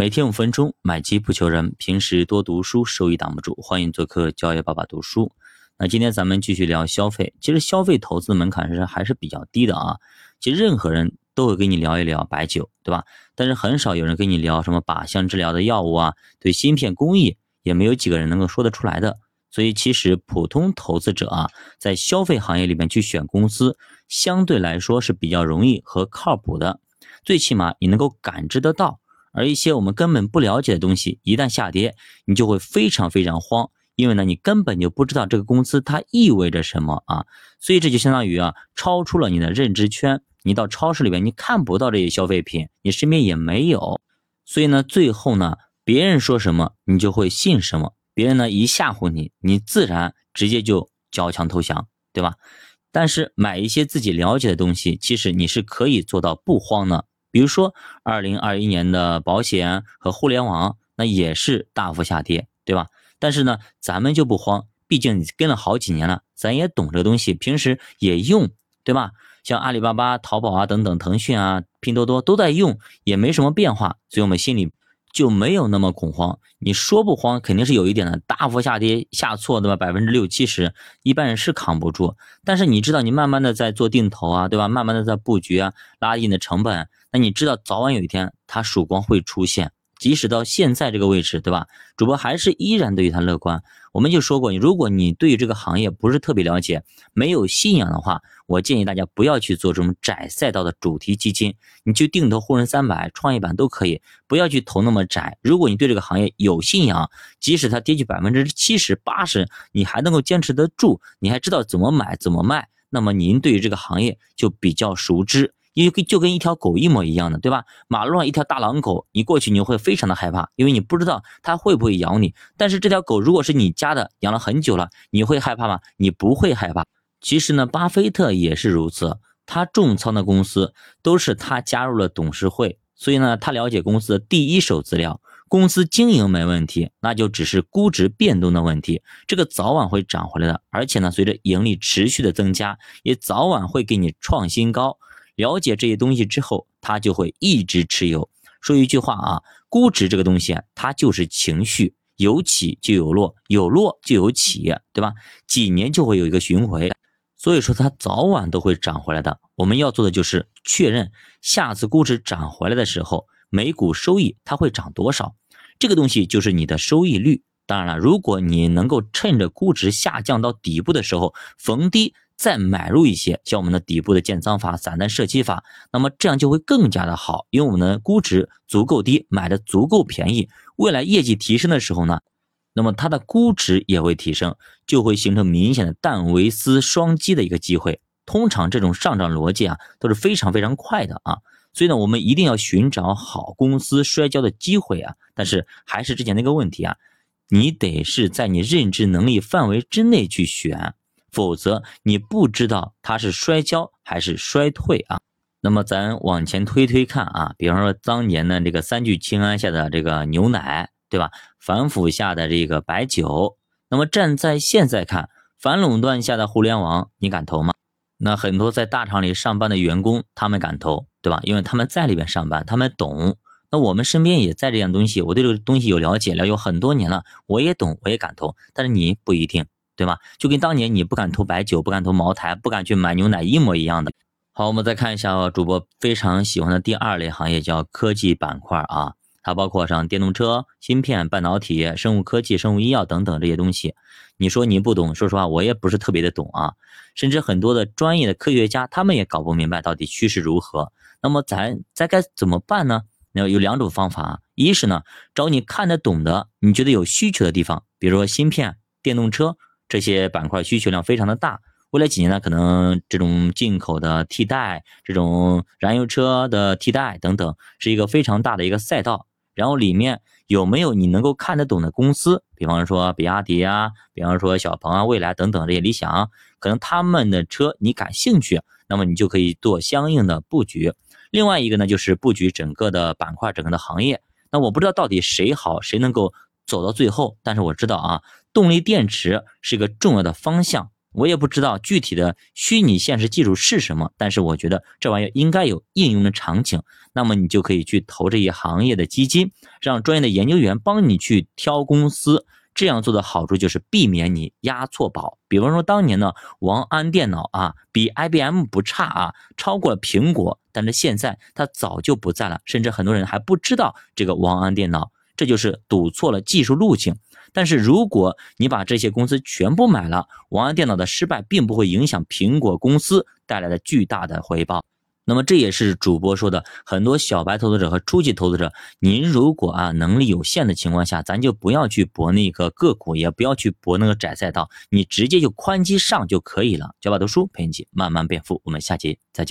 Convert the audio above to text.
每天五分钟，买机不求人。平时多读书，收益挡不住。欢迎做客教育爸爸读书。那今天咱们继续聊消费。其实消费投资门槛是还是比较低的啊。其实任何人都会跟你聊一聊白酒，对吧？但是很少有人跟你聊什么靶向治疗的药物啊，对芯片工艺也没有几个人能够说得出来的。所以其实普通投资者啊，在消费行业里面去选公司，相对来说是比较容易和靠谱的。最起码你能够感知得到。而一些我们根本不了解的东西，一旦下跌，你就会非常非常慌，因为呢，你根本就不知道这个公司它意味着什么啊，所以这就相当于啊，超出了你的认知圈。你到超市里面，你看不到这些消费品，你身边也没有，所以呢，最后呢，别人说什么，你就会信什么。别人呢一吓唬你，你自然直接就交枪投降，对吧？但是买一些自己了解的东西，其实你是可以做到不慌的。比如说，二零二一年的保险和互联网，那也是大幅下跌，对吧？但是呢，咱们就不慌，毕竟你跟了好几年了，咱也懂这东西，平时也用，对吧？像阿里巴巴、淘宝啊等等，腾讯啊、拼多多都在用，也没什么变化，所以我们心里。就没有那么恐慌。你说不慌，肯定是有一点的。大幅下跌下挫，对吧？百分之六七十，一般人是扛不住。但是你知道，你慢慢的在做定投啊，对吧？慢慢的在布局啊，拉低你的成本。那你知道，早晚有一天它曙光会出现。即使到现在这个位置，对吧？主播还是依然对于它乐观。我们就说过，如果你对于这个行业不是特别了解，没有信仰的话，我建议大家不要去做这种窄赛道的主题基金，你就定投沪深三百、创业板都可以，不要去投那么窄。如果你对这个行业有信仰，即使它跌去百分之七十、八十，你还能够坚持得住，你还知道怎么买、怎么卖，那么您对于这个行业就比较熟知。因为就跟一条狗一模一样的，对吧？马路上一条大狼狗，你过去你会非常的害怕，因为你不知道它会不会咬你。但是这条狗如果是你家的，养了很久了，你会害怕吗？你不会害怕。其实呢，巴菲特也是如此，他重仓的公司都是他加入了董事会，所以呢，他了解公司的第一手资料。公司经营没问题，那就只是估值变动的问题，这个早晚会涨回来的。而且呢，随着盈利持续的增加，也早晚会给你创新高。了解这些东西之后，他就会一直持有。说一句话啊，估值这个东西，它就是情绪，有起就有落，有落就有起，对吧？几年就会有一个巡回，所以说它早晚都会涨回来的。我们要做的就是确认下次估值涨回来的时候，每股收益它会涨多少，这个东西就是你的收益率。当然了，如果你能够趁着估值下降到底部的时候逢低。再买入一些，像我们的底部的建仓法、散单射击法，那么这样就会更加的好，因为我们的估值足够低，买的足够便宜。未来业绩提升的时候呢，那么它的估值也会提升，就会形成明显的戴维斯双击的一个机会。通常这种上涨逻辑啊都是非常非常快的啊，所以呢，我们一定要寻找好公司摔跤的机会啊。但是还是之前那个问题啊，你得是在你认知能力范围之内去选。否则你不知道它是摔跤还是衰退啊。那么咱往前推推看啊，比方说当年的这个三聚氰胺下的这个牛奶，对吧？反腐下的这个白酒。那么站在现在看，反垄断下的互联网，你敢投吗？那很多在大厂里上班的员工，他们敢投，对吧？因为他们在里边上班，他们懂。那我们身边也在这样东西，我对这个东西有了解了，有很多年了，我也懂，我也敢投。但是你不一定。对吧？就跟当年你不敢投白酒、不敢投茅台、不敢去买牛奶一模一样的。好，我们再看一下主播非常喜欢的第二类行业，叫科技板块啊。它包括上电动车、芯片、半导体、生物科技、生物医药等等这些东西。你说你不懂，说实话，我也不是特别的懂啊。甚至很多的专业的科学家，他们也搞不明白到底趋势如何。那么咱咱该怎么办呢？那有两种方法，一是呢，找你看得懂的，你觉得有需求的地方，比如说芯片、电动车。这些板块需求量非常的大，未来几年呢，可能这种进口的替代、这种燃油车的替代等等，是一个非常大的一个赛道。然后里面有没有你能够看得懂的公司？比方说比亚迪啊，比方说小鹏啊、蔚来等等这些理想，可能他们的车你感兴趣，那么你就可以做相应的布局。另外一个呢，就是布局整个的板块、整个的行业。那我不知道到底谁好，谁能够走到最后，但是我知道啊。动力电池是一个重要的方向，我也不知道具体的虚拟现实技术是什么，但是我觉得这玩意儿应该有应用的场景。那么你就可以去投这一行业的基金，让专业的研究员帮你去挑公司。这样做的好处就是避免你押错宝。比方说当年呢，王安电脑啊，比 IBM 不差啊，超过了苹果，但是现在它早就不在了，甚至很多人还不知道这个王安电脑，这就是赌错了技术路径。但是如果你把这些公司全部买了，王安电脑的失败并不会影响苹果公司带来的巨大的回报。那么这也是主播说的，很多小白投资者和初级投资者，您如果啊能力有限的情况下，咱就不要去搏那个个股，也不要去搏那个窄赛道，你直接就宽基上就可以了。脚爸读书陪你一起慢慢变富，我们下节再见。